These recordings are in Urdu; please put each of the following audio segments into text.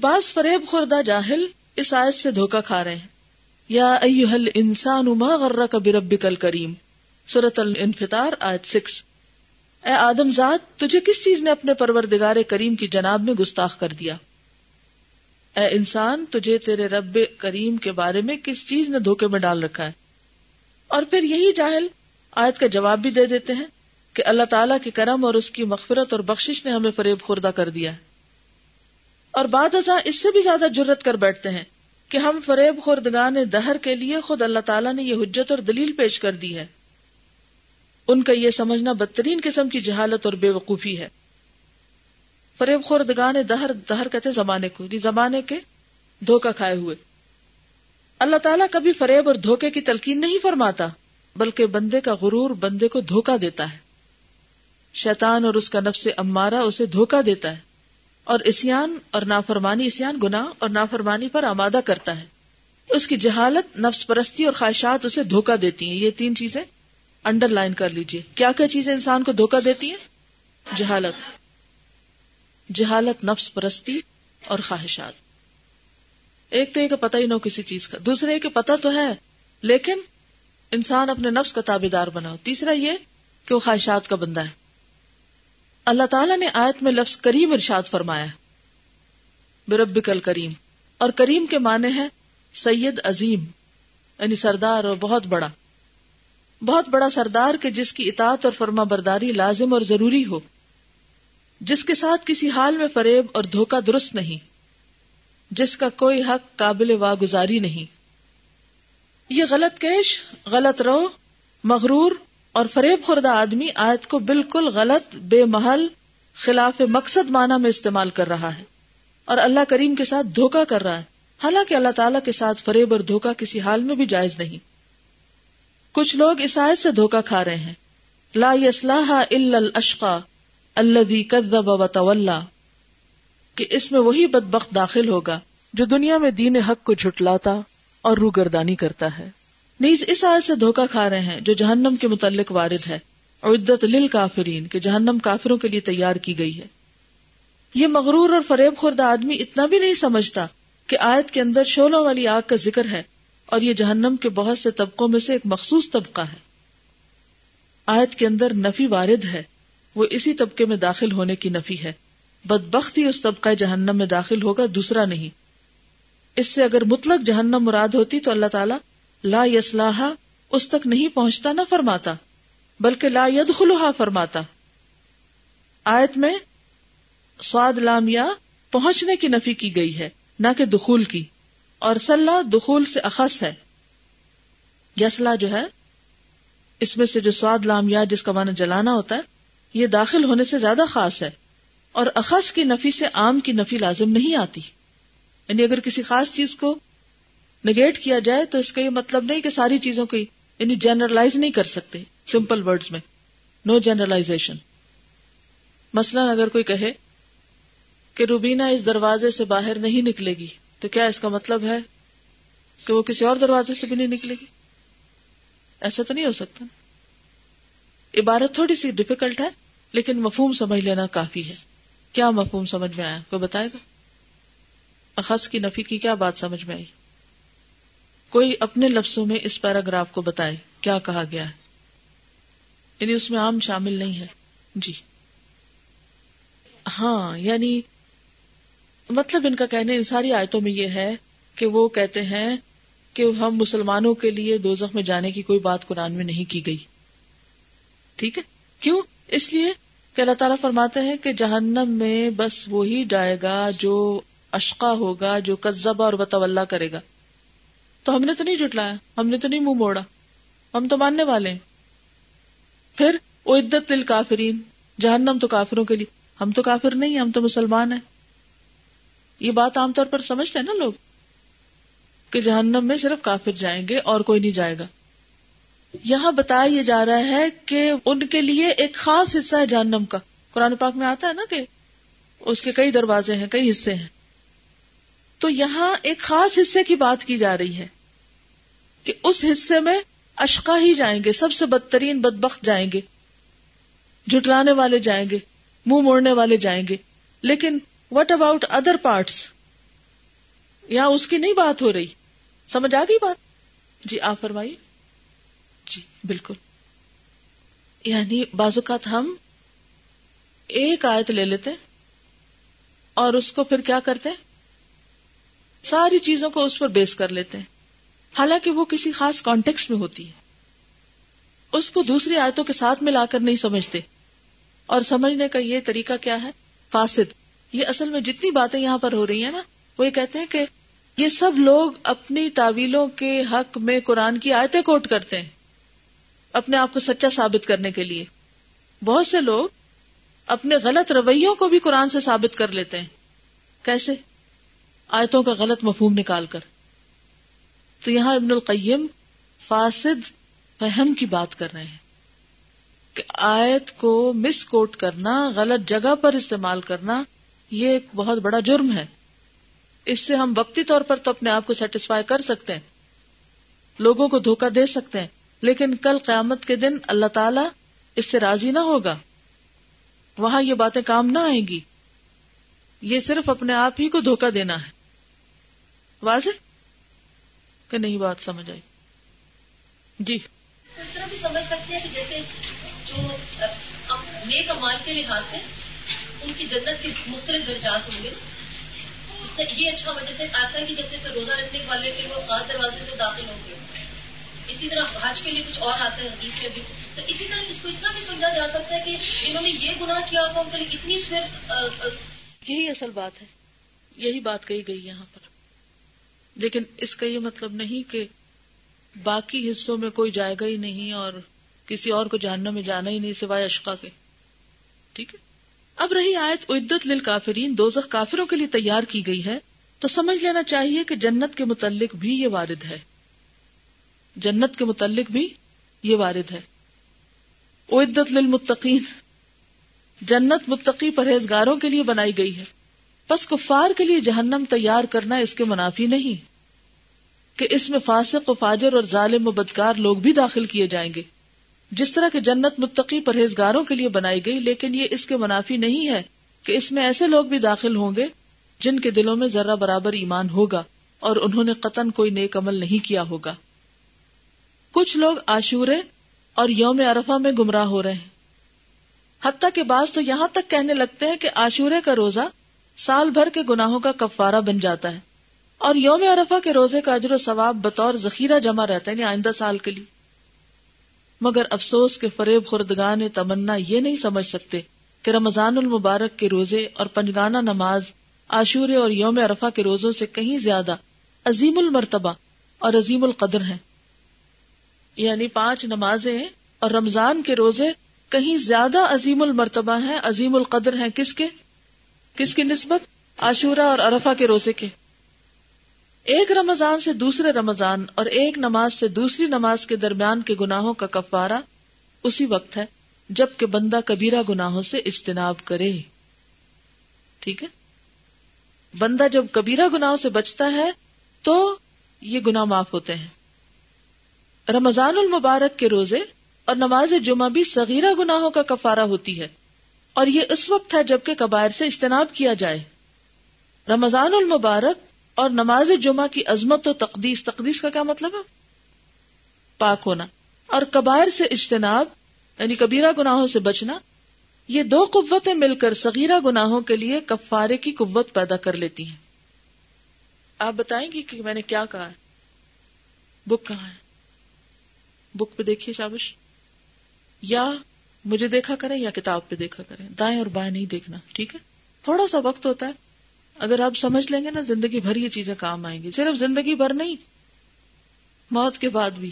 بعض فریب خوردہ جاہل اس آیت سے دھوکا کھا رہے ہیں۔ یا ایوہل انسان ما غرک بربک الکریم۔ سورت الانفطار آیت سکس۔ اے آدم ذات، تجھے کس چیز نے اپنے پروردگار کریم کی جناب میں گستاخ کر دیا؟ اے انسان، تجھے تیرے رب کریم کے بارے میں کس چیز نے دھوکے میں ڈال رکھا ہے؟ اور پھر یہی جاہل آیت کا جواب بھی دے دیتے ہیں کہ اللہ تعالیٰ کے کرم اور اس کی مغفرت اور بخشش نے ہمیں فریب خوردہ کر دیا ہے۔ اور بعد ازاں اس سے بھی زیادہ جرت کر بیٹھتے ہیں کہ ہم فریب خوردگان دہر کے لیے خود اللہ تعالیٰ نے یہ حجت اور دلیل پیش کر دی ہے۔ ان کا یہ سمجھنا بدترین قسم کی جہالت اور بے وقوفی ہے۔ فریب خوردگان دہر دہر کہتے زمانے کو یعنی زمانے کے دھوکا کھائے ہوئے۔ اللہ تعالیٰ کبھی فریب اور دھوکے کی تلقین نہیں فرماتا، بلکہ بندے کا غرور بندے کو دھوکا دیتا ہے۔ شیطان اور اس کا نفس امارا اسے دھوکا دیتا ہے۔ اور اسیان اور نافرمانی، اسیان گنا اور نافرمانی پر آمادہ کرتا ہے۔ اس کی جہالت نفس پرستی اور خواہشات اسے دھوکا دیتی ہیں۔ یہ تین چیزیں انڈر لائن کر لیجیے کیا کیا چیزیں انسان کو دھوکا دیتی ہیں؟ جہالت۔ جہالت نفس پرستی اور خواہشات۔ ایک تو یہ کہ پتہ ہی نہ ہو کسی چیز کا۔ دوسرا یہ کہ پتہ تو ہے، لیکن انسان اپنے نفس کا تابے دار بنا ہو۔ تیسرا یہ کہ وہ خواہشات کا بندہ ہے۔ اللہ تعالیٰ نے آیت میں لفظ کریم ارشاد فرمایا برب کل کریم اور کریم کے معنی ہے سید عظیم یعنی سردار اور بہت بڑا۔ بہت بڑا سردار کے جس کی اطاعت اور فرما برداری لازم اور ضروری ہو۔ جس کے ساتھ کسی حال میں فریب اور دھوکا درست نہیں۔ جس کا کوئی حق قابل واگزاری نہیں۔ یہ غلط کیش، غلط رو، مغرور اور فریب خوردہ آدمی آیت کو بالکل غلط، بے محل، خلاف مقصد معنی میں استعمال کر رہا ہے اور اللہ کریم کے ساتھ دھوکا کر رہا ہے۔ حالانکہ اللہ تعالیٰ کے ساتھ فریب اور دھوکا کسی حال میں بھی جائز نہیں۔ کچھ لوگ اس آیت سے دھوکا کھا رہے ہیں۔ لا يصلاح الا الاشقى الذي كذب وتولى کہ اس میں وہی بدبخت داخل ہوگا جو دنیا میں دین حق کو جھٹلاتا اور روگردانی کرتا ہے۔ نیز اس آیت سے دھوکا کھا رہے ہیں، جو جہنم کے متعلق وارد ہے۔ عدت لل کافرین کہ جہنم کافروں کے لیے تیار کی گئی ہے۔ یہ مغرور اور فریب خوردہ آدمی اتنا بھی نہیں سمجھتا کہ آیت کے اندر شولوں والی آگ کا ذکر ہے، اور یہ جہنم کے بہت سے طبقوں میں سے ایک مخصوص طبقہ ہے۔ آیت کے اندر نفی وارد ہے، وہ اسی طبقے میں داخل ہونے کی نفی ہے۔ بدبخت ہی اس طبقہ جہنم میں داخل ہوگا، دوسرا نہیں۔ اس سے اگر مطلق جہنم مراد ہوتی تو اللہ تعالیٰ لا یسلاح اس تک نہیں پہنچتا نہ فرماتا، بلکہ لا یدخلها فرماتا۔ آیت میں سواد لام یا پہنچنے کی نفی کی گئی ہے، نہ کہ دخول کی۔ اور سلح دخول سے اخص ہے۔ یسلا جو ہے، اس میں سے جو سواد لام یا جس کا معنی جلانا ہوتا ہے، یہ داخل ہونے سے زیادہ خاص ہے۔ اور اخص کی نفی سے عام کی نفی لازم نہیں آتی۔ یعنی اگر کسی خاص چیز کو نگیٹ کیا جائے تو اس کا یہ مطلب نہیں کہ ساری چیزوں کو یعنی جنرلائز نہیں کر سکتے سمپل ورڈز میں۔ نو جنرلائزیشن مثلا اگر کوئی کہے کہ روبینا اس دروازے سے باہر نہیں نکلے گی، تو کیا اس کا مطلب ہے کہ وہ کسی اور دروازے سے بھی نہیں نکلے گی؟ ایسا تو نہیں ہو سکتا۔ عبارت تھوڑی سی ڈفیکلٹ ہے، لیکن مفہوم سمجھ لینا کافی ہے۔ کیا مفہوم سمجھ میں آیا؟ کوئی بتائے گا؟ اخص کی نفی کی کیا بات سمجھ میں آئی؟ کوئی اپنے لفظوں میں اس پیراگراف کو بتائے کیا کہا گیا ہے؟ یعنی اس میں عام شامل نہیں ہے۔ جی۔ ہاں یعنی مطلب ان کا کہنے ان ساری آیتوں میں یہ ہے کہ وہ کہتے ہیں کہ ہم مسلمانوں کے لیے دوزخ میں جانے کی کوئی بات قرآن میں نہیں کی گئی۔ ٹھیک ہے؟ کیوں؟ اس لیے کہ اللہ تعالیٰ فرماتے ہیں کہ جہنم میں بس وہی جائے گا جو اشقا ہوگا، جو قزبہ اور بطولہ کرے گا۔ تو ہم نے تو نہیں جٹلایا ہم نے تو نہیں منہ موڑا، ہم تو ماننے والے ہیں۔ پھر وہ عدت دل کافرین جہنم تو کافروں کے لیے۔ ہم تو کافر نہیں ہم تو مسلمان ہیں۔ یہ بات عام طور پر سمجھتے ہیں نا لوگ؟ کہ جہنم میں صرف کافر جائیں گے اور کوئی نہیں جائے گا۔ یہاں بتایا یہ جا رہا ہے کہ ان کے لیے ایک خاص حصہ ہے جہنم کا۔ قرآن پاک میں آتا ہے نا کہ اس کے کئی دروازے ہیں، کئی حصے ہیں۔ تو یہاں ایک خاص حصے کی بات کی جا رہی ہے۔ کہ اس حصے میں اشقا ہی جائیں گے، سب سے بدترین بدبخت جائیں گے۔ جٹلانے والے جائیں گے، منہ موڑنے والے جائیں گے۔ لیکن وٹ اباؤٹ ادر پارٹس یہاں اس کی نہیں بات ہو رہی۔ سمجھ آ گئی بات؟ جی آپ فرمائیے۔ جی بالکل۔ یعنی بازوقات ہم ایک آیت لے لیتے اور اس کو پھر کیا کرتے؟ ساری چیزوں کو اس پر بیس کر لیتے۔ ہیں حالانکہ وہ کسی خاص کانٹیکس میں ہوتی ہے۔ اس کو دوسری آیتوں کے ساتھ ملا کر نہیں سمجھتے۔ اور سمجھنے کا یہ طریقہ کیا ہے؟ فاسد۔ یہ اصل میں جتنی باتیں یہاں پر ہو رہی ہیں نا، وہ یہ کہتے ہیں کہ یہ سب لوگ اپنی تعویلوں کے حق میں قرآن کی آیتیں کوٹ کرتے ہیں۔ اپنے آپ کو سچا ثابت کرنے کے لیے۔ بہت سے لوگ اپنے غلط رویوں کو بھی قرآن سے ثابت کر لیتے ہیں۔ کیسے؟ آیتوں کا غلط مفہوم نکال کر۔ تو یہاں ابن القیم فاسد فہم کی بات کر رہے ہیں کہ آیت کو مس کوٹ کرنا، غلط جگہ پر استعمال کرنا، یہ ایک بہت بڑا جرم ہے۔ اس سے ہم وقتی طور پر تو اپنے آپ کو سیٹسفائی کر سکتے ہیں، لوگوں کو دھوکا دے سکتے ہیں، لیکن کل قیامت کے دن اللہ تعالی اس سے راضی نہ ہوگا۔ وہاں یہ باتیں کام نہ آئیں گی۔ یہ صرف اپنے آپ ہی کو دھوکا دینا ہے۔ واضح؟ کہ نہیں بات سمجھ آئی۔ جی۔ اس طرح بھی سمجھ سکتے ہیں کہ جیسے جو نیک امال کے لحاظ سے ان کی جنت کے مختلف درجات ہوں گے۔ اس کا یہ اچھا وجہ سے آتا ہے کہ جیسے روزہ رکھنے والے کے وہ خاص دروازے سے داخل ہوں گے۔ اسی طرح حج کے لیے کچھ اور آتے ہیں حدیث میں بھی۔ تو اسی طرح اس کو اس طرح بھی سمجھا جا سکتا ہے کہ جنہوں نے یہ گناہ کیا تھا ان کے لیے اتنی سویر یہی اصل بات ہے۔ یہی بات کہی گئی یہاں پر۔ لیکن اس کا یہ مطلب نہیں کہ باقی حصوں میں کوئی جائے گا ہی نہیں اور کسی اور کو جاننا میں جانا ہی نہیں سوائے اشقا کے۔ ٹھیک ہے؟ اب رہی آیت عدت للکافرین، دوزخ کافروں کے لیے تیار کی گئی ہے۔ تو سمجھ لینا چاہیے کہ جنت کے متعلق بھی یہ وارد ہے۔ جنت کے متعلق بھی یہ وارد ہے۔ عدت للمتقین، جنت متقی پرہیزگاروں کے لیے بنائی گئی ہے۔ بس کفار کے لیے جہنم تیار کرنا اس کے منافی نہیں کہ اس میں فاسق و فاجر اور ظالم و بدکار لوگ بھی داخل کیے جائیں گے۔ جس طرح کہ جنت متقی پرہیزگاروں کے لیے بنائی گئی، لیکن یہ اس کے منافی نہیں ہے کہ اس میں ایسے لوگ بھی داخل ہوں گے جن کے دلوں میں ذرہ برابر ایمان ہوگا اور انہوں نے قطن کوئی نیک عمل نہیں کیا ہوگا۔ کچھ لوگ آشورے اور یوم عرفہ میں گمراہ ہو رہے ہیں۔ حتیٰ کے بعض تو یہاں تک کہنے لگتے ہیں کہ آشورے کا روزہ سال بھر کے گناہوں کا کفارہ بن جاتا ہے اور یوم عرفہ کے روزے کا اجر و ثواب بطور ذخیرہ جمع رہتا ہے یعنی آئندہ سال کے لیے۔ مگر افسوس کے فریب خوردگان تمنا یہ نہیں سمجھ سکتے کہ رمضان المبارک کے روزے اور پنجگانہ نماز عاشورے اور یوم عرفہ کے روزوں سے کہیں زیادہ عظیم المرتبہ اور عظیم القدر ہیں۔ یعنی پانچ نمازیں اور رمضان کے روزے کہیں زیادہ عظیم المرتبہ ہیں، عظیم القدر ہیں، کس کے؟ کس کی نسبت؟ عاشورہ اور عرفہ کے روزے کے۔ ایک رمضان سے دوسرے رمضان اور ایک نماز سے دوسری نماز کے درمیان کے گناہوں کا کفارہ اسی وقت ہے جبکہ بندہ کبیرہ گناہوں سے اجتناب کرے۔ ٹھیک ہے؟ بندہ جب کبیرہ گناہوں سے بچتا ہے تو یہ گناہ معاف ہوتے ہیں۔ رمضان المبارک کے روزے اور نماز جمعہ بھی صغیرہ گناہوں کا کفارہ ہوتی ہے۔ اور یہ اس وقت ہے جبکہ کبائر سے اجتناب کیا جائے۔ رمضان المبارک اور نماز جمعہ کی عظمت و تقدیس تقدیس کا کیا مطلب ہے؟ پاک ہونا۔ اور کبائر سے اجتناب یعنی کبیرہ گناہوں سے بچنا، یہ دو قوتیں مل کر صغیرہ گناہوں کے لیے کفارے کی قوت پیدا کر لیتی ہیں۔ آپ بتائیں گی کہ میں نے کیا کہا ہے؟ بک کہاں ہے؟ بک پہ دیکھیے شابش۔ یا مجھے دیکھا کریں یا کتاب پہ دیکھا کریں؟ دائیں اور بائیں نہیں دیکھنا، ٹھیک ہے؟ تھوڑا سا وقت ہوتا ہے۔ اگر آپ سمجھ لیں گے نا، زندگی بھر یہ چیزیں کام آئیں گی۔ صرف زندگی بھر نہیں، موت کے بعد بھی۔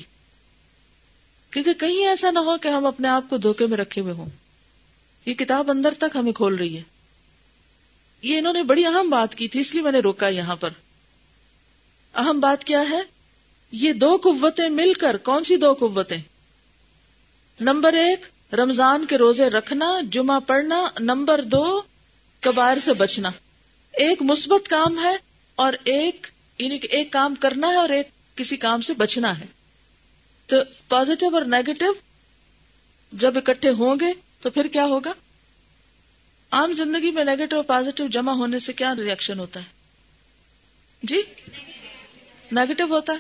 کیونکہ کہیں ایسا نہ ہو کہ ہم اپنے آپ کو دھوکے میں رکھے ہوئے ہوں۔ یہ کتاب اندر تک ہمیں کھول رہی ہے۔ یہ انہوں نے بڑی اہم بات کی تھی، اس لیے میں نے روکا یہاں پر۔ اہم بات کیا ہے؟ یہ دو قوتیں مل کر، کون سی دو قوتیں؟ نمبر ایک رمضان کے روزے رکھنا، جمعہ پڑھنا، نمبر دو کبائر سے بچنا۔ ایک مثبت کام ہے اور ایک یعنی کہ ایک کام کرنا ہے اور ایک کسی کام سے بچنا ہے۔ تو پازیٹو اور نیگیٹو جب اکٹھے ہوں گے تو پھر کیا ہوگا؟ عام زندگی میں نیگیٹو اور پازیٹو جمع ہونے سے کیا ریئیکشن ہوتا ہے؟ جی؟ نیگیٹو ہوتا ہے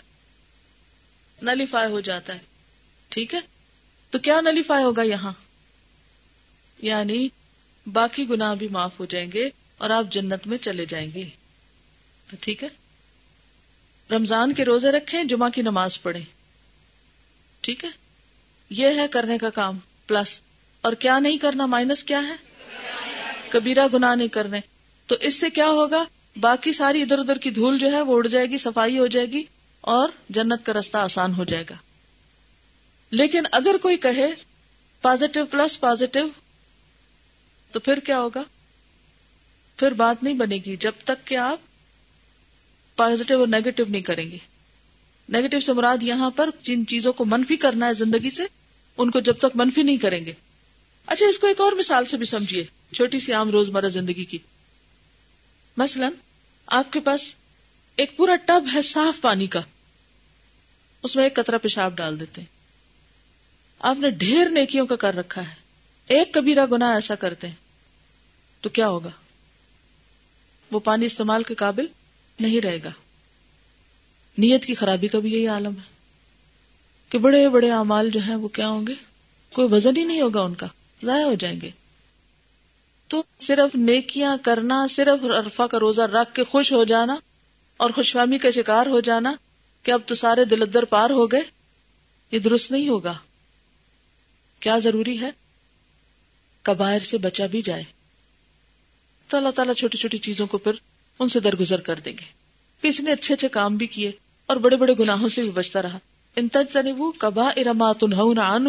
نلیفائی ہو جاتا ہے۔ ٹھیک ہے؟ تو کیا نلیفائی ہوگا یہاں؟ یعنی باقی گناہ بھی معاف ہو جائیں گے اور آپ جنت میں چلے جائیں گے۔ ٹھیک ہے؟ رمضان کے روزے رکھیں، جمعہ کی نماز پڑھیں۔ ٹھیک ہے؟ یہ ہے کرنے کا کام، پلس۔ اور کیا نہیں کرنا، مائنس کیا ہے؟ کبیرہ گناہ نہیں کرنے۔ تو اس سے کیا ہوگا؟ باقی ساری ادھر ادھر کی دھول جو ہے وہ اڑ جائے گی، صفائی ہو جائے گی اور جنت کا رستہ آسان ہو جائے گا۔ لیکن اگر کوئی کہے پازیٹو پلس پازیٹو تو پھر کیا ہوگا؟ پھر بات نہیں بنے گی جب تک کہ آپ پازیٹو اور نیگیٹو نہیں کریں گے۔ نیگیٹو سے مراد یہاں پر جن چیزوں کو منفی کرنا ہے زندگی سے، ان کو جب تک منفی نہیں کریں گے۔ اچھا اس کو ایک اور مثال سے بھی سمجھیے، چھوٹی سی عام روزمرہ زندگی کی۔ مثلا، آپ کے پاس ایک پورا ٹب ہے صاف پانی کا۔ اس میں ایک قطرہ پیشاب ڈال دیتے ہیں۔ آپ نے ڈھیر نیکیوں کا کر رکھا ہے۔ ایک کبیرہ گنا ایسا کرتے ہیں۔ تو کیا ہوگا؟ وہ پانی استعمال کے قابل نہیں رہے گا۔ نیت کی خرابی کا بھی یہی عالم ہے کہ بڑے بڑے اعمال جو ہیں وہ کیا ہوں گے؟ کوئی وزن ہی نہیں ہوگا ان کا، ضائع ہو جائیں گے۔ تو صرف نیکیاں کرنا، صرف ارفا کا روزہ رکھ کے خوش ہو جانا اور خوش فہمی کا شکار ہو جانا کہ اب تو سارے دلدر پار ہو گئے، یہ درست نہیں ہوگا۔ کیا ضروری ہے؟ کبائر سے بچا بھی جائے۔ تو اللہ تعالیٰ چھوٹی چھوٹی چیزوں کو پھر ان سے درگزر کر دیں گے۔ کسی نے اچھے اچھے کام بھی کیے اور بڑے بڑے گناہوں سے بھی بچتا رہا۔ ان تجنبو کبا ارمات عنہ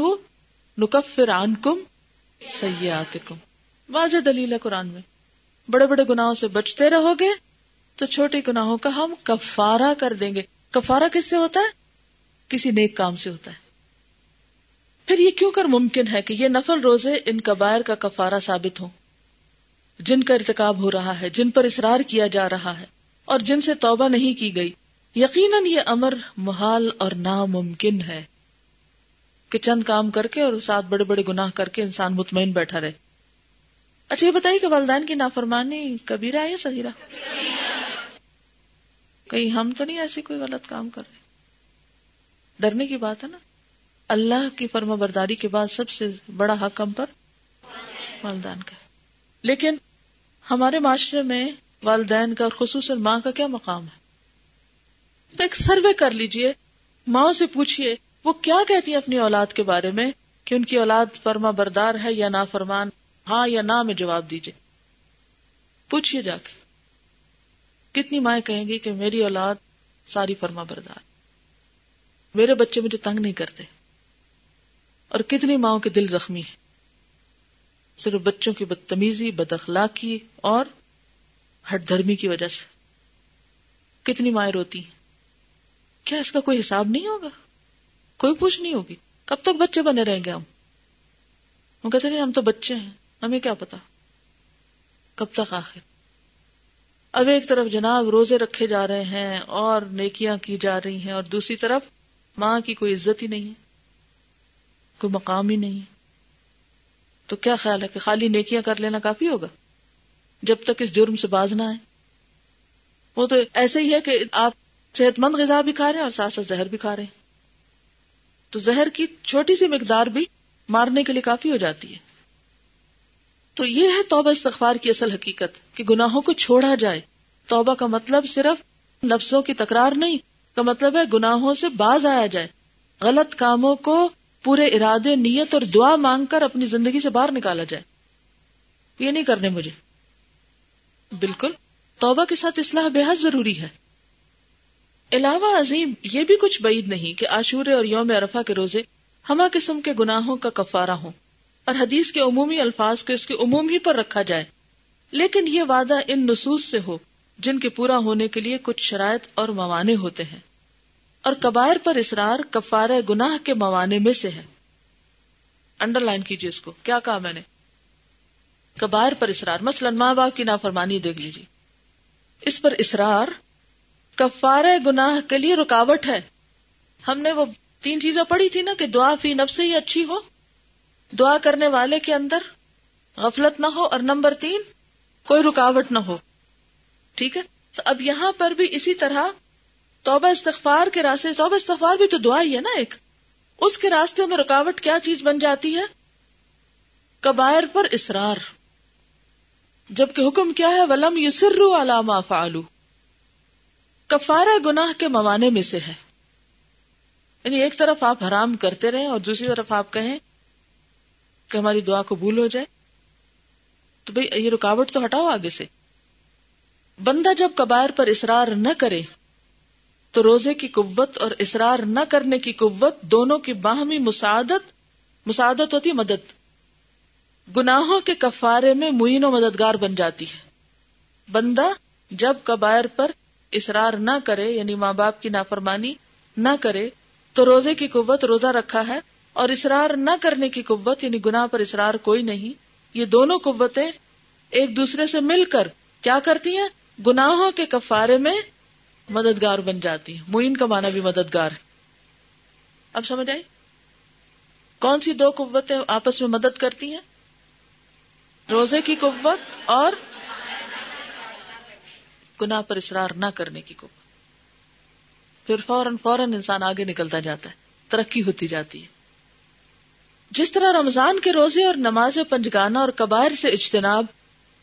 نکفر عنکم سیئاتکم۔ واضح دلیل ہے قرآن میں۔ بڑے بڑے گناہوں سے بچتے رہو گے تو چھوٹے گناہوں کا ہم کفارہ کر دیں گے۔ کفارہ کس سے ہوتا ہے؟ کسی نیک کام سے ہوتا ہے۔ پھر یہ کیوں کر ممکن ہے کہ یہ نفل روزے ان کبائر کا کفارہ ثابت ہوں؟ جن کا ارتکاب ہو رہا ہے، جن پر اصرار کیا جا رہا ہے، اور جن سے توبہ نہیں کی گئی۔ یقیناً یہ امر محال اور ناممکن ہے کہ چند کام کر کے اور ساتھ بڑے بڑے گناہ کر کے انسان مطمئن بیٹھا رہے۔ اچھا یہ بتائیے کہ والدین کی نافرمانی کبیرہ یا صغیرہ؟ کہیں ہم تو نہیں ایسی کوئی غلط کام کر رہے؟ ڈرنے کی بات ہے نا۔ اللہ کی فرما برداری کے بعد سب سے بڑا حق ہم پر والدین کا لیکن ہمارے معاشرے میں والدین کا اور خصوصاً ماں کا کیا مقام ہے؟ تو ایک سروے کر لیجیے ماں سے پوچھئے، وہ کیا کہتی ہیں اپنی اولاد کے بارے میں کہ ان کی اولاد فرما بردار ہے یا نا فرمان ہاں یا نہ میں جواب دیجیے پوچھئے جا کے۔ کتنی مائیں کہیں گی کہ میری اولاد ساری فرما بردار میرے بچے مجھے تنگ نہیں کرتے۔ اور کتنی ماؤں کے دل زخمی ہیں۔ صرف بچوں کی بدتمیزی، بد اخلاقی اور ہٹ دھرمی کی وجہ سے۔ کتنی مائیں روتی ہیں۔ کیا اس کا کوئی حساب نہیں ہوگا؟ کوئی پوچھ نہیں ہوگی۔ کب تک بچے بنے رہیں گے ہم؟ وہ کہتے ہیں، ہم تو بچے ہیں، ہمیں کیا پتا؟ کب تک آخر؟ اب ایک طرف جناب روزے رکھے جا رہے ہیں اور نیکیاں کی جا رہی ہیں اور دوسری طرف ماں کی کوئی عزت ہی نہیں ہے۔ کوئی مقام ہی نہیں ہے۔ تو کیا خیال ہے کہ خالی نیکیاں کر لینا کافی ہوگا؟ جب تک اس جرم سے باز نہ آئے وہ تو ایسے ہی ہے کہ آپ صحت مند غذا بھی کھا رہے ہیں اور ساتھ ساتھ زہر بھی کھا رہے ہیں۔ تو زہر کی چھوٹی سی مقدار بھی مارنے کے لیے کافی ہو جاتی ہے۔ تو یہ ہے توبہ استغفار کی اصل حقیقت کہ گناہوں کو چھوڑا جائے۔ توبہ کا مطلب صرف لفظوں کی تکرار نہیں، کا مطلب ہے گناہوں سے باز آیا جائے۔ غلط کاموں کو پورے ارادے، نیت اور دعا مانگ کر اپنی زندگی سے باہر نکالا جائے۔ یہ نہیں کرنے مجھے۔ بالکل، توبہ کے ساتھ اصلاح بے حد ضروری ہے۔ علاوہ عظیم، یہ بھی کچھ بعید نہیں کہ عاشورے اور یوم عرفہ کے روزے ہما قسم کے گناہوں کا کفارہ ہوں۔ اور حدیث کے عمومی الفاظ کو اس کے عموم ہی پر رکھا جائے۔ لیکن یہ وعدہ ان نصوص سے ہو جن کے پورا ہونے کے لیے کچھ شرائط اور موانے ہوتے ہیں۔ اور کبائر پر اسرار کفار گناہ کے موانے میں سے ہے۔ انڈر لائن کیجیے اس کو۔ کیا کہا میں نے؟ کبائر پر اسرار مثلاً ماں باپ کی نافرمانی دیکھ لیجیے اس پر اسرار کفار گناہ کے لیے رکاوٹ ہے۔ ہم نے وہ تین چیزیں پڑھی تھی نا کہ دعا فی نب سے ہی اچھی ہو۔ دعا کرنے والے کے اندر غفلت نہ ہو اور نمبر تین کوئی رکاوٹ نہ ہو۔ ٹھیک ہے؟ تو اب یہاں پر بھی اسی طرح توبہ استغفار کے راستے توبہ استغفار بھی تو دعا ہی ہے نا ایک۔ اس کے راستے میں رکاوٹ کیا چیز بن جاتی ہے؟ کبائر پر اسرار جبکہ حکم کیا ہے، ولم یسرو علامہ فعلو کفارہ گناہ کے موانے میں سے ہے۔ یعنی ایک طرف آپ حرام کرتے رہیں اور دوسری طرف آپ کہیں کہ ہماری دعا قبول ہو جائے۔ تو بھئی یہ رکاوٹ تو ہٹاؤ آگے سے۔ بندہ جب کبائر پر اسرار نہ کرے تو روزے کی قوت اور اسرار نہ کرنے کی قوت دونوں کی باہمی مساعدت مساعدت ہوتی مدد۔ گناہوں کے کفارے میں معین و مددگار بن جاتی ہے۔ بندہ جب کبائر پر اسرار نہ کرے یعنی ماں باپ کی نافرمانی نہ کرے، تو روزے کی قوت روزہ رکھا ہے اور اسرار نہ کرنے کی قوت یعنی گناہ پر اسرار کوئی نہیں، یہ دونوں قوتیں ایک دوسرے سے مل کر کیا کرتی ہیں؟ گناہوں کے کفارے میں مددگار بن جاتی ہیں۔ معین کا معنی بھی مددگار ہے۔ اب سمجھ آئی؟ کون سی دو قوتیں آپس میں مدد کرتی ہیں؟ روزے کی قوت اور گناہ پر اصرار نہ کرنے کی قوت۔ پھر فوراً فوراً انسان آگے نکلتا جاتا ہے، ترقی ہوتی جاتی ہے۔ جس طرح رمضان کے روزے اور نماز پنجگانا اور کبائر سے اجتناب،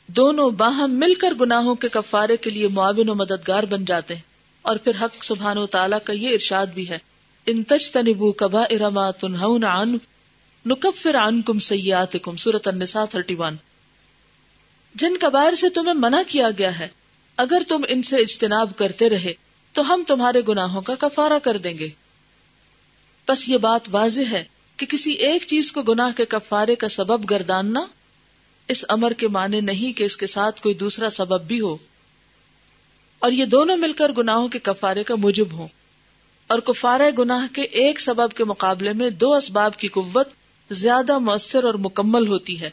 دونوں باہم مل کر گناہوں کے کفارے کے لیے معاون و مددگار بن جاتے ہیں۔ اور پھر حق سبحان و تعالیٰ کا یہ ارشاد بھی ہے۔ ان تج تنبو کبا ارما تن نکفر عن کم سیات کم سورت النساء تھرٹی ون جن کبائر سے تمہیں منع کیا گیا ہے، اگر تم ان سے اجتناب کرتے رہے، تو ہم تمہارے گناہوں کا کفارہ کر دیں گے۔ بس یہ بات واضح ہے کہ کسی ایک چیز کو گناہ کے کفارے کا سبب گرداننا اس امر کے معنی نہیں کہ اس کے ساتھ کوئی دوسرا سبب بھی ہو۔ اور یہ دونوں مل کر گناہوں کے کفارے کا موجب ہو اور کفارہ گناہ کے ایک سبب کے مقابلے میں دو اسباب کی قوت زیادہ مؤثر اور مکمل ہوتی ہے۔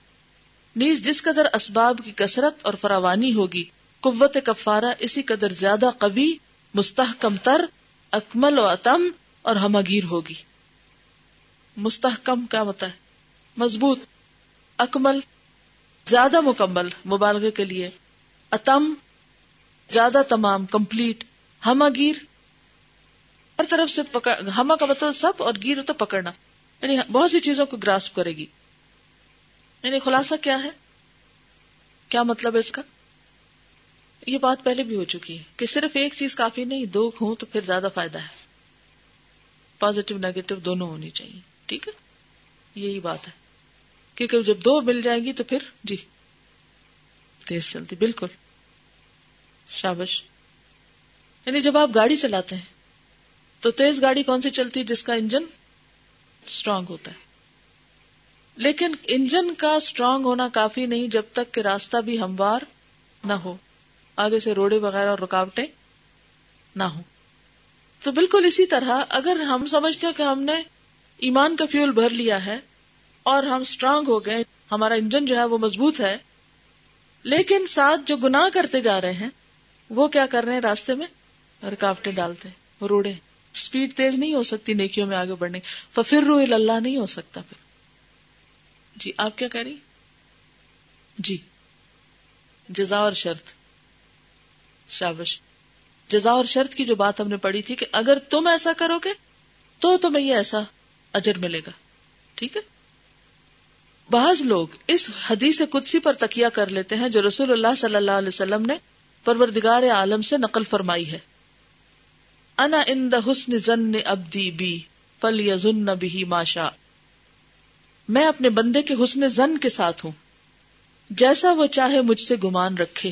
نیز جس قدر اسباب کی کثرت اور فراوانی ہوگی، قوت کفارہ اسی قدر زیادہ قوی، مستحکم تر، اکمل و اتم اور ہمگیر ہوگی۔ مستحکم کیا ہوتا ہے؟ مضبوط، اکمل، زیادہ مکمل، مبالغے کے لیے، اتم زیادہ تمام کمپلیٹ ہمگیر ہر طرف سے پکڑ، ہما کا مطلب سب اور گیر ہوتا پکڑنا یعنی بہت سی چیزوں کو گراسپ کرے گی۔ یعنی خلاصہ کیا ہے؟ کیا مطلب ہے اس کا؟ یہ بات پہلے بھی ہو چکی ہے کہ صرف ایک چیز کافی نہیں، دو ہوں تو پھر زیادہ فائدہ ہے۔ پازیٹو نیگیٹو دونوں ہونی چاہیے، ٹھیک ہے؟ یہی بات ہے۔ کیونکہ جب دو مل جائیں گی تو پھر جی تیز چلتی، بالکل۔ شابش۔ یعنی جب آپ گاڑی چلاتے ہیں، تو تیز گاڑی کون سی چلتی ہے جس کا انجن اسٹرانگ ہوتا ہے؟ لیکن انجن کا اسٹرانگ ہونا کافی نہیں جب تک کہ راستہ بھی ہموار نہ ہو، آگے سے روڑے وغیرہ اور رکاوٹیں نہ ہو تو بالکل اسی طرح اگر ہم سمجھتے کہ ہم نے ایمان کا فیول بھر لیا ہے اور ہم اسٹرانگ ہو گئے، ہمارا انجن جو ہے وہ مضبوط ہے، لیکن ساتھ جو گناہ کرتے جا رہے ہیں وہ کیا کر رہے ہیں راستے میں؟ رکاوٹیں ڈالتے روڑے اسپیڈ تیز نہیں ہو سکتی نیکیوں میں آگے بڑھنے فر رو اللہ نہیں ہو سکتا پھر۔ جی آپ کیا کہہ رہی جی۔ جزا اور شرط۔ شابش۔ جزا اور شرط کی جو بات ہم نے پڑھی تھی کہ اگر تم ایسا کرو گے تو تمہیں یہ ایسا اجر ملے گا۔ ٹھیک ہے؟ بعض لوگ اس حدیث قدسی پر تکیہ کر لیتے ہیں جو رسول اللہ صلی اللہ علیہ وسلم نے پروردگار عالم سے نقل فرمائی ہے۔ انا ان دا حسن زن ابدی بی فل یزن بھی ماشا میں اپنے بندے کے حسن زن کے ساتھ ہوں۔ جیسا وہ چاہے مجھ سے گمان رکھے۔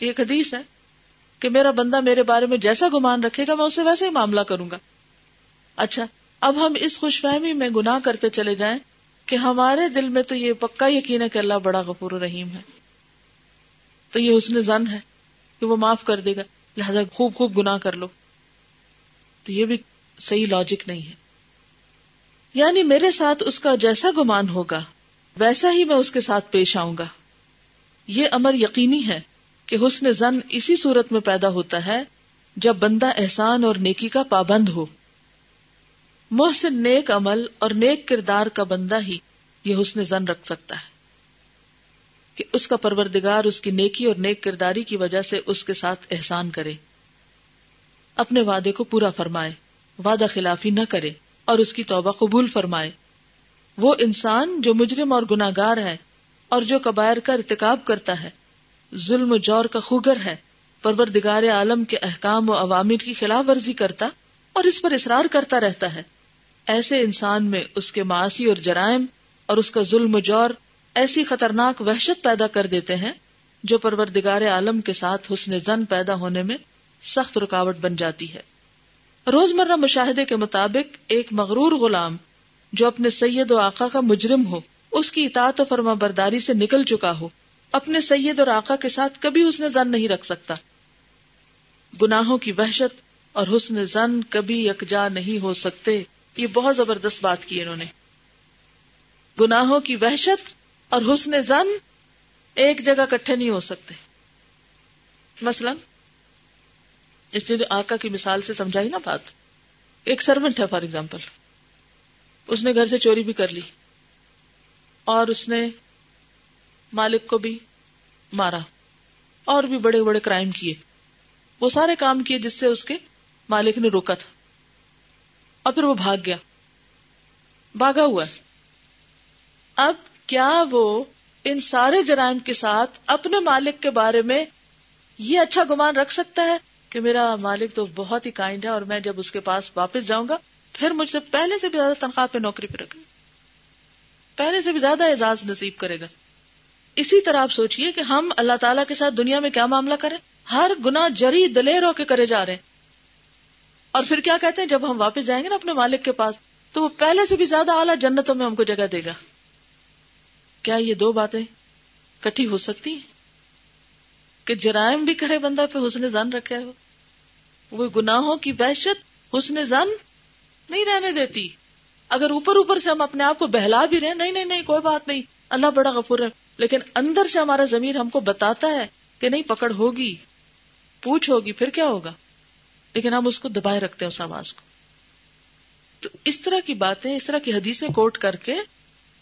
یہ حدیث ہے کہ میرا بندہ میرے بارے میں جیسا گمان رکھے گا، میں اسے ویسے ہی معاملہ کروں گا۔ اچھا اب ہم اس خوش فہمی میں گناہ کرتے چلے جائیں کہ ہمارے دل میں تو یہ پکا یقین ہے کہ اللہ بڑا غفور رحیم ہے۔ تو یہ حسن زن ہے کہ وہ معاف کر دے گا، لہذا خوب خوب گناہ کر لو۔ تو یہ بھی صحیح لاجک نہیں ہے۔ یعنی میرے ساتھ اس کا جیسا گمان ہوگا، ویسا ہی میں اس کے ساتھ پیش آؤں گا۔ یہ امر یقینی ہے کہ حسن زن اسی صورت میں پیدا ہوتا ہے جب بندہ احسان اور نیکی کا پابند ہو۔ محسن نیک عمل اور نیک کردار کا بندہ ہی یہ حسن زن رکھ سکتا ہے۔ کہ اس کا پروردگار اس کی نیکی اور نیک کرداری کی وجہ سے اس کے ساتھ احسان کرے۔ اپنے وعدے کو پورا فرمائے، وعدہ خلافی نہ کرے اور اس کی توبہ قبول فرمائے۔ وہ انسان جو مجرم اور گناگار ہے اور جو کبائر کا ارتکاب کرتا ہے، ظلم و جور کا خوگر ہے، پروردگار عالم کے احکام و عوامر کی خلاف ورزی کرتا اور اس پر اصرار کرتا رہتا ہے۔ ایسے انسان میں اس کے معاشی اور جرائم اور اس کا ظلم و جور ایسی خطرناک وحشت پیدا کر دیتے ہیں جو پروردگار عالم کے ساتھ حسن زن پیدا ہونے میں سخت رکاوٹ بن جاتی ہے۔ روزمرہ مشاہدے کے مطابق ایک مغرور غلام جو اپنے سید و آقا کا مجرم ہو، اس کی اطاعت و فرما برداری سے نکل چکا ہو، اپنے سید اور آقا کے ساتھ کبھی اس نے زن نہیں رکھ سکتا۔ گناہوں کی وحشت اور حسن زن کبھی یکجا نہیں ہو سکتے، یہ بہت زبردست بات کی انہوں نے۔ گناہوں کی وحشت اور حسن زن ایک جگہ کٹھے نہیں ہو سکتے۔ مثلا، اس نے جو آقا کی مثال سے سمجھائی نا بات۔ ایک سروینٹ ہے فار ایگزامپل۔ اس نے گھر سے چوری بھی کر لی۔ اور اس نے مالک کو بھی مارا۔ اور بھی بڑے بڑے کرائم کیے۔ وہ سارے کام کیے جس سے اس کے مالک نے روکا تھا۔ اور پھر وہ بھاگ گیا۔ بھاگا ہوا۔ اب کیا وہ ان سارے جرائم کے ساتھ اپنے مالک کے بارے میں یہ اچھا گمان رکھ سکتا ہے کہ میرا مالک تو بہت ہی کائنڈ ہے اور میں جب اس کے پاس واپس جاؤں گا، پھر مجھ سے پہلے سے بھی زیادہ تنخواہ پہ نوکری پہ رکھے پہلے سے بھی زیادہ اعزاز نصیب کرے گا۔ اسی طرح آپ سوچئے کہ ہم اللہ تعالیٰ کے ساتھ دنیا میں کیا معاملہ کریں۔ ہر گنا جری دلیر ہو کے کرے جا رہے ہیں۔ اور پھر کیا کہتے ہیں؟ جب ہم واپس جائیں گے نا اپنے مالک کے پاس، تو وہ پہلے سے بھی زیادہ اعلیٰ جنتوں میں ہم کو جگہ دے گا۔ کیا یہ دو باتیں کٹھی ہو سکتی ہیں؟ کہ جرائم بھی کرے بندہ پہ حسن زن رکھے ہو وہ گناہوں کی وحشت حسن زن نہیں رہنے دیتی۔ اگر اوپر اوپر سے ہم اپنے آپ کو بہلا بھی رہے نہیں نہیں نہیں، کوئی بات نہیں۔ اللہ بڑا غفور ہے۔ لیکن اندر سے ہمارا ضمیر ہم کو بتاتا ہے کہ نہیں، پکڑ ہوگی، پوچھ ہوگی، پھر کیا ہوگا؟ لیکن ہم اس کو دبائے رکھتے ہیں، اس آواز کو۔ تو اس طرح کی باتیں، اس طرح کی حدیثیں کوٹ کر کے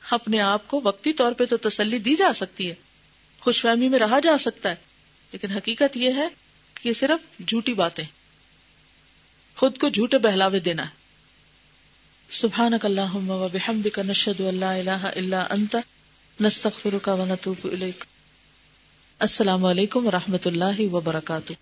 اپنے آپ کو وقتی طور پہ تو تسلی دی جا سکتی ہے خوش فہمی میں رہا جا سکتا ہے، لیکن حقیقت یہ ہے کہ یہ صرف جھوٹی باتیں، خود کو جھوٹے بہلاوے دینا ہے۔ سبحانک اللہم و بحمدک نشہد اللہ الہ الا انت، نستغفرک و نتوب السلام علیکم و رحمۃ اللہ وبرکاتہ۔